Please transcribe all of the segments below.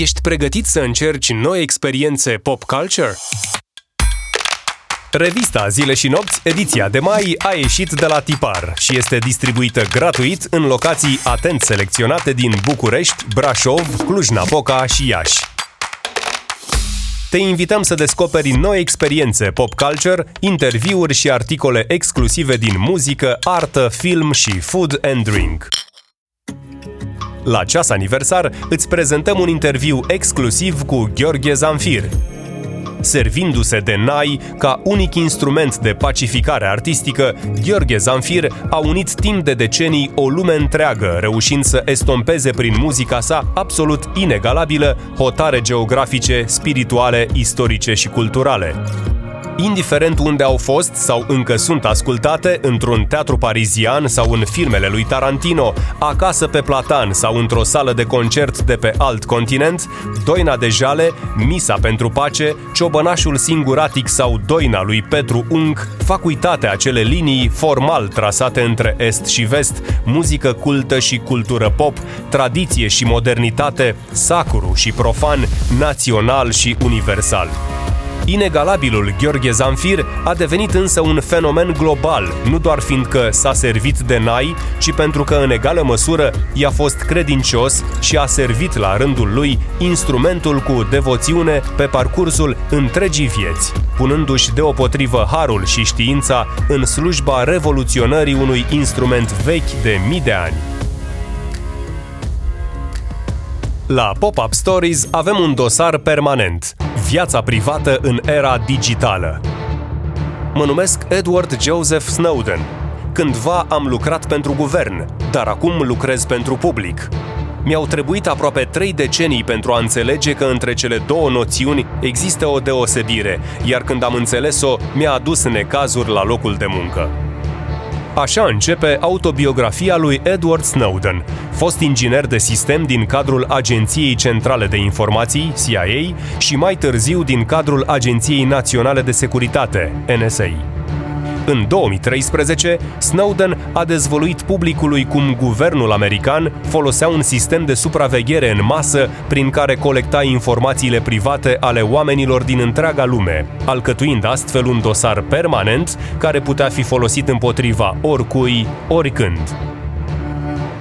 Ești pregătit să încerci noi experiențe pop culture? Revista Zile și Nopți, ediția de mai, a ieșit de la tipar și este distribuită gratuit în locații atent selecționate din București, Brașov, Cluj-Napoca și Iași. Te invităm să descoperi noi experiențe pop culture, interviuri și articole exclusive din muzică, artă, film și food and drink. La ceas aniversar îți prezentăm un interviu exclusiv cu Gheorghe Zamfir, Servindu-se de nai ca unic instrument de pacificare artistică, Gheorghe Zamfir a unit timp de decenii o lume întreagă, reușind să estompeze prin muzica sa absolut inegalabilă hotare geografice, spirituale, istorice și culturale indiferent unde au fost sau încă sunt ascultate, într-un teatru parizian sau în filmele lui Tarantino, acasă pe platan sau într-o sală de concert de pe alt continent, Doina de Jale, Misa pentru Pace, Ciobănașul Singuratic sau Doina lui Petru Ung fac uitate acele linii formal trasate între est și vest, muzică cultă și cultură pop, tradiție și modernitate, sacru și profan, național și universal. Inegalabilul Gheorghe Zamfir a devenit însă un fenomen global, nu doar fiindcă s-a servit de nai, ci pentru că în egală măsură i-a fost credincios și a servit la rândul lui instrumentul cu devoțiune pe parcursul întregii vieți, punându-și deopotrivă harul și știința în slujba revoluționării unui instrument vechi de mii de ani. La Pop-Up Stories avem un dosar permanent – Viața privată în era digitală. Mă numesc Edward Joseph Snowden. Cândva am lucrat pentru guvern, dar acum lucrez pentru public. Mi-au trebuit aproape trei decenii pentru a înțelege că între cele două noțiuni există o deosebire, iar când am înțeles-o, mi-a adus necazuri la locul de muncă. Așa începe autobiografia lui Edward Snowden, fost inginer de sistem din cadrul Agenției Centrale de Informații, CIA, și mai târziu din cadrul Agenției Naționale de Securitate, NSA. În 2013, Snowden a dezvăluit publicului cum guvernul american folosea un sistem de supraveghere în masă prin care colecta informațiile private ale oamenilor din întreaga lume, alcătuind astfel un dosar permanent care putea fi folosit împotriva oricui, oricând.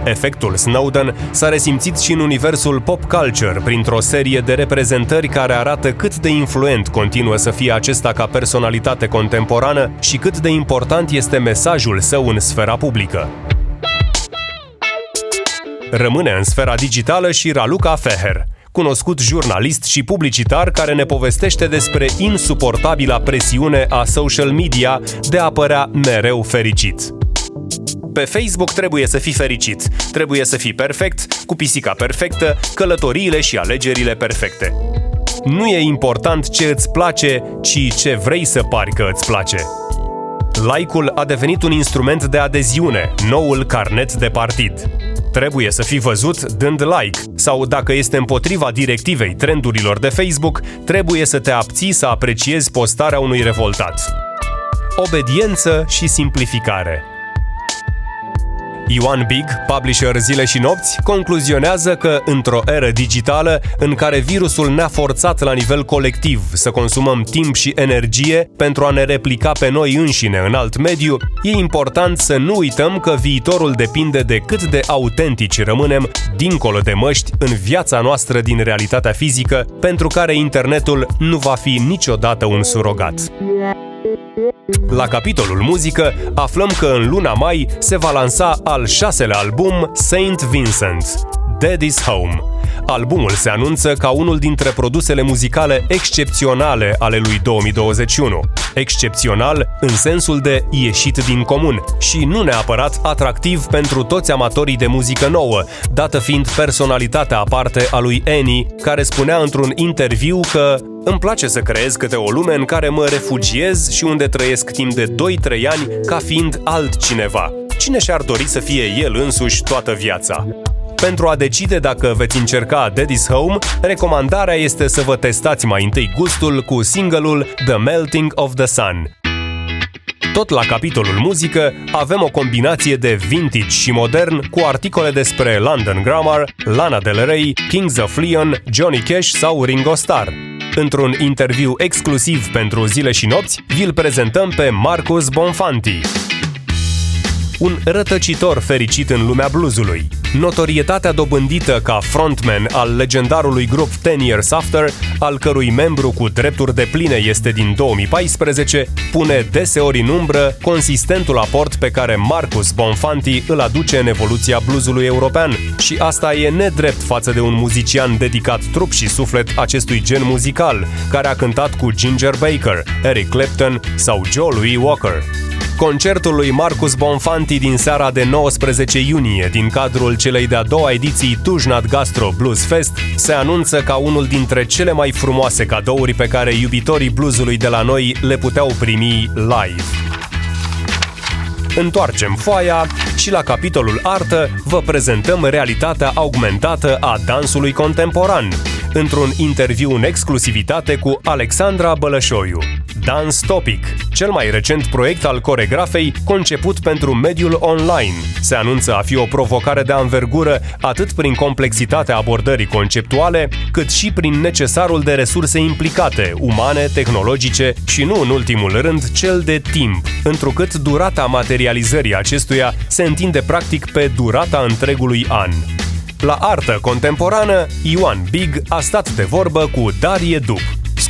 Efectul Snowden s-a resimțit și în universul pop culture, printr-o serie de reprezentări care arată cât de influent continuă să fie acesta ca personalitate contemporană și cât de important este mesajul său în sfera publică. Rămâne în sfera digitală și Raluca Feher, cunoscut jurnalist și publicitar care ne povestește despre insuportabila presiune a social media de a părea mereu fericit. Pe Facebook trebuie să fii fericit, trebuie să fii perfect, cu pisica perfectă, călătoriile și alegerile perfecte. Nu e important ce îți place, ci ce vrei să pari că îți place. Like-ul a devenit un instrument de adeziune, noul carnet de partid. Trebuie să fii văzut dând like sau, dacă este împotriva directivei trendurilor de Facebook, trebuie să te abții să apreciezi postarea unui revoltat. Obediență și simplificare – Ioan Big, publisher Zile și Nopți, concluzionează că într-o eră digitală în care virusul ne-a forțat la nivel colectiv să consumăm timp și energie pentru a ne replica pe noi înșine în alt mediu, e important să nu uităm că viitorul depinde de cât de autentici rămânem dincolo de măști în viața noastră din realitatea fizică, pentru care internetul nu va fi niciodată un surogat. La capitolul muzică aflăm că în luna mai se va lansa al șaselea album Saint Vincent, Daddy's Home. Albumul se anunță ca unul dintre produsele muzicale excepționale ale lui 2021. Excepțional în sensul de ieșit din comun și nu neapărat atractiv pentru toți amatorii de muzică nouă, dată fiind personalitatea aparte a lui Annie, care spunea într-un interviu că îmi place să creez câte o lume în care mă refugiez și unde trăiesc timp de 2-3 ani ca fiind altcineva. Cine și-ar dori să fie el însuși toată viața? Pentru a decide dacă veți încerca Daddy's Home, recomandarea este să vă testați mai întâi gustul cu singleul The Melting of the Sun. Tot la capitolul muzică avem o combinație de vintage și modern cu articole despre London Grammar, Lana Del Rey, Kings of Leon, Johnny Cash sau Ringo Starr. Într-un interviu exclusiv pentru Zile și Nopți, vi-l prezentăm pe Marcus Bonfanti un rătăcitor fericit în lumea bluesului. Notorietatea dobândită ca frontman al legendarului grup Ten Years After, al cărui membru cu drepturi de pline este din 2014, pune deseori în umbră consistentul aport pe care Marcus Bonfanti îl aduce în evoluția bluesului european și asta e nedrept față de un muzician dedicat trup și suflet acestui gen muzical, care a cântat cu Ginger Baker, Eric Clapton sau Joe Louis Walker. Concertul lui Marcus Bonfanti din seara de 19 iunie din cadrul celei de-a doua ediții Tujnat Gastro Blues Fest se anunță ca unul dintre cele mai frumoase cadouri pe care iubitorii bluesului de la noi le puteau primi live. Întoarcem foaia și la capitolul artă vă prezentăm realitatea augmentată a dansului contemporan, într-un interviu în exclusivitate cu Alexandra Bălășoiu. Dance Topic, cel mai recent proiect al coregrafei conceput pentru mediul online. Se anunță a fi o provocare de anvergură atât prin complexitatea abordării conceptuale, cât și prin necesarul de resurse implicate, umane, tehnologice și nu în ultimul rând cel de timp, întrucât durata materializării acestuia se întinde practic pe durata întregului an. La artă contemporană, Ioan Big a stat de vorbă cu Darie Dub,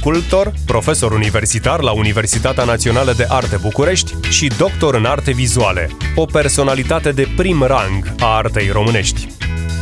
sculptor, profesor universitar la Universitatea Națională de Arte București și doctor în arte vizuale, o personalitate de prim rang a artei românești.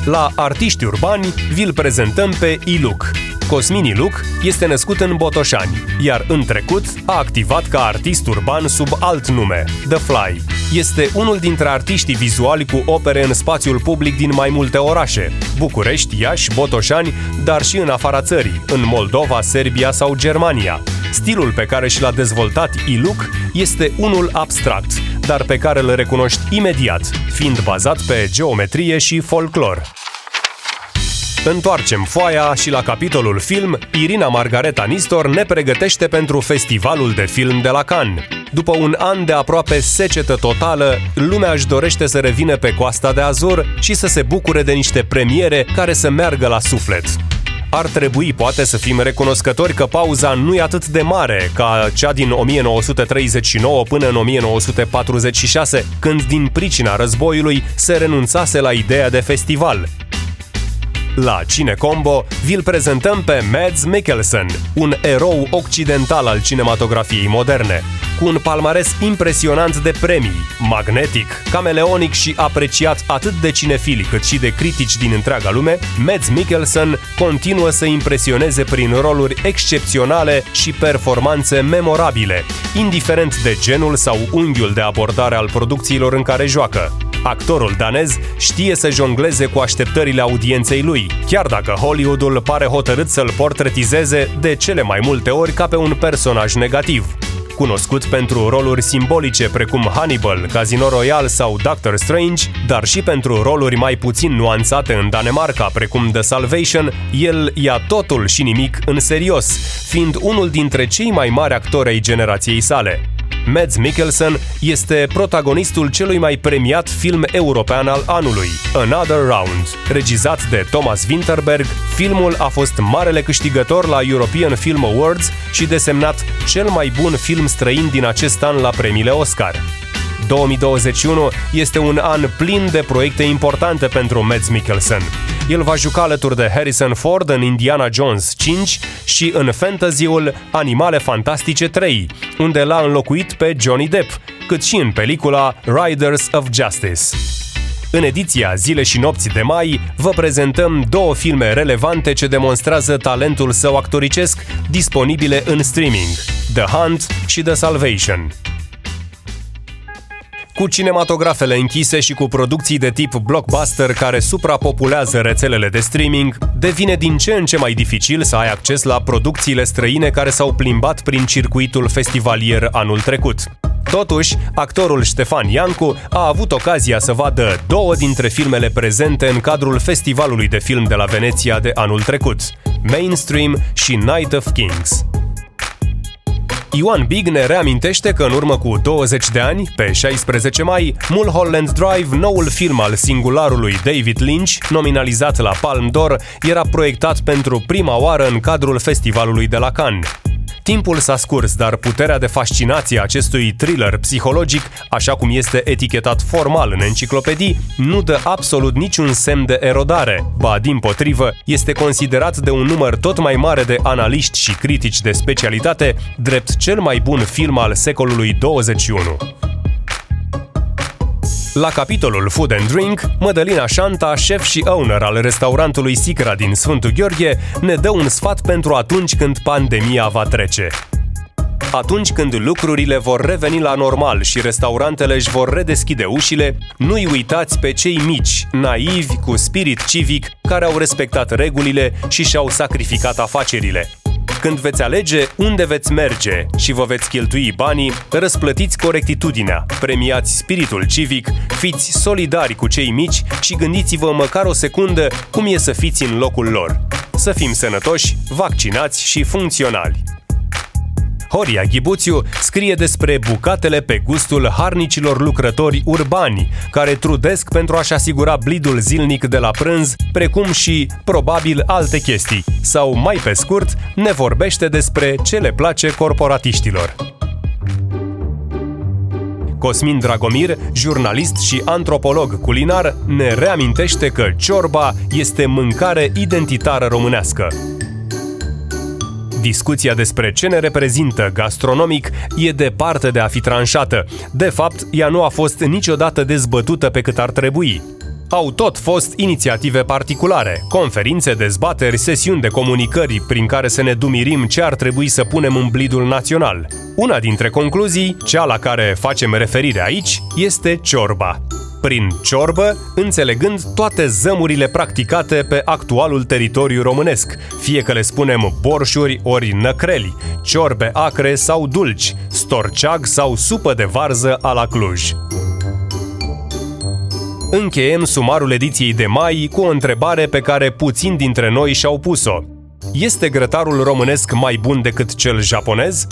La Artiști Urbani vi-l prezentăm pe Iluc, Cosmin Iluc este născut în Botoșani, iar în trecut a activat ca artist urban sub alt nume, The Fly. Este unul dintre artiștii vizuali cu opere în spațiul public din mai multe orașe, București, Iași, Botoșani, dar și în afara țării, în Moldova, Serbia sau Germania. Stilul pe care și l-a dezvoltat Iluc este unul abstract, dar pe care îl recunoști imediat, fiind bazat pe geometrie și folclor. Întoarcem foaia și la capitolul film, Irina Margareta Nistor ne pregătește pentru festivalul de film de la Cannes. După un an de aproape secetă totală, lumea își dorește să revină pe coasta de Azur și să se bucure de niște premiere care să meargă la suflet ar trebui poate să fim recunoscători că pauza nu e atât de mare ca cea din 1939 până în 1946, când din pricina războiului se renunțase la ideea de festival. La Cine Combo vi-l prezentăm pe Mads Mikkelsen, un erou occidental al cinematografiei moderne. Cu un palmares impresionant de premii, magnetic, cameleonic și apreciat atât de cinefili cât și de critici din întreaga lume, Mads Mikkelsen continuă să impresioneze prin roluri excepționale și performanțe memorabile, indiferent de genul sau unghiul de abordare al producțiilor în care joacă. Actorul danez știe să jongleze cu așteptările audienței lui, chiar dacă Hollywoodul pare hotărât să-l portretizeze de cele mai multe ori ca pe un personaj negativ. Cunoscut pentru roluri simbolice precum Hannibal, Casino Royale sau Doctor Strange, dar și pentru roluri mai puțin nuanțate în Danemarca, precum The Salvation, el ia totul și nimic în serios, fiind unul dintre cei mai mari actori ai generației sale. Mads Mikkelsen este protagonistul celui mai premiat film european al anului, Another Round. Regizat de Thomas Winterberg, filmul a fost marele câștigător la European Film Awards și desemnat cel mai bun film străin din acest an la premiile Oscar. 2021 este un an plin de proiecte importante pentru Mads Mikkelsen. El va juca alături de Harrison Ford în Indiana Jones 5 și în fantasy-ul Animale Fantastice 3, unde l-a înlocuit pe Johnny Depp, cât și în pelicula Riders of Justice. În ediția Zile și Nopți de mai, vă prezentăm două filme relevante ce demonstrează talentul său actoricesc disponibile în streaming, The Hunt și The Salvation. Cu cinematografele închise și cu producții de tip blockbuster care suprapopulează rețelele de streaming, devine din ce în ce mai dificil să ai acces la producțiile străine care s-au plimbat prin circuitul festivalier anul trecut. Totuși, actorul Ștefan Iancu a avut ocazia să vadă două dintre filmele prezente în cadrul Festivalului de Film de la Veneția de anul trecut, Mainstream și Night of Kings. Ioan Big ne reamintește că în urmă cu 20 de ani, pe 16 mai, Mulholland Drive, noul film al singularului David Lynch, nominalizat la Palm d'Or, era proiectat pentru prima oară în cadrul festivalului de la Cannes. Timpul s-a scurs, dar puterea de fascinație a acestui thriller psihologic, așa cum este etichetat formal în enciclopedii, nu dă absolut niciun semn de erodare, ba din potrivă, este considerat de un număr tot mai mare de analiști și critici de specialitate drept cel mai bun film al secolului 21. La capitolul Food and Drink, Mădălina Șanta, șef și owner al restaurantului Sicra din Sfântul Gheorghe, ne dă un sfat pentru atunci când pandemia va trece. Atunci când lucrurile vor reveni la normal și restaurantele își vor redeschide ușile, nu-i uitați pe cei mici, naivi, cu spirit civic, care au respectat regulile și și-au sacrificat afacerile. Când veți alege unde veți merge și vă veți cheltui banii, răsplătiți corectitudinea, premiați spiritul civic, fiți solidari cu cei mici și gândiți-vă măcar o secundă cum e să fiți în locul lor. Să fim sănătoși, vaccinați și funcționali. Horia Ghibuțiu scrie despre bucatele pe gustul harnicilor lucrători urbani, care trudesc pentru a-și asigura blidul zilnic de la prânz, precum și, probabil, alte chestii. Sau, mai pe scurt, ne vorbește despre ce le place corporatiștilor. Cosmin Dragomir, jurnalist și antropolog culinar, ne reamintește că ciorba este mâncare identitară românească. Discuția despre ce ne reprezintă gastronomic e departe de a fi tranșată. De fapt, ea nu a fost niciodată dezbătută pe cât ar trebui. Au tot fost inițiative particulare, conferințe, dezbateri, sesiuni de comunicări prin care să ne dumirim ce ar trebui să punem în blidul național. Una dintre concluzii, cea la care facem referire aici, este ciorba prin ciorbă, înțelegând toate zămurile practicate pe actualul teritoriu românesc, fie că le spunem borșuri ori năcreli, ciorbe acre sau dulci, storceag sau supă de varză a la Cluj. Încheiem sumarul ediției de mai cu o întrebare pe care puțin dintre noi și-au pus-o. Este grătarul românesc mai bun decât cel japonez?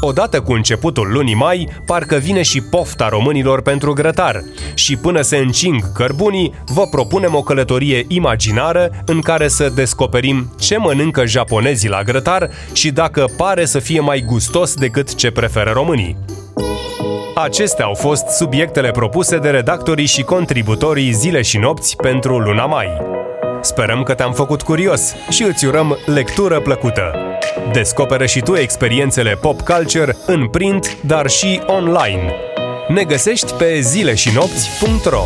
Odată cu începutul lunii mai, parcă vine și pofta românilor pentru grătar. Și până se încing cărbunii, vă propunem o călătorie imaginară în care să descoperim ce mănâncă japonezii la grătar și dacă pare să fie mai gustos decât ce preferă românii. Acestea au fost subiectele propuse de redactorii și contributorii zile și nopți pentru luna mai. Sperăm că te-am făcut curios și îți urăm lectură plăcută. Descoperă și tu experiențele pop culture în print, dar și online. Ne găsești pe zileșinopți.ro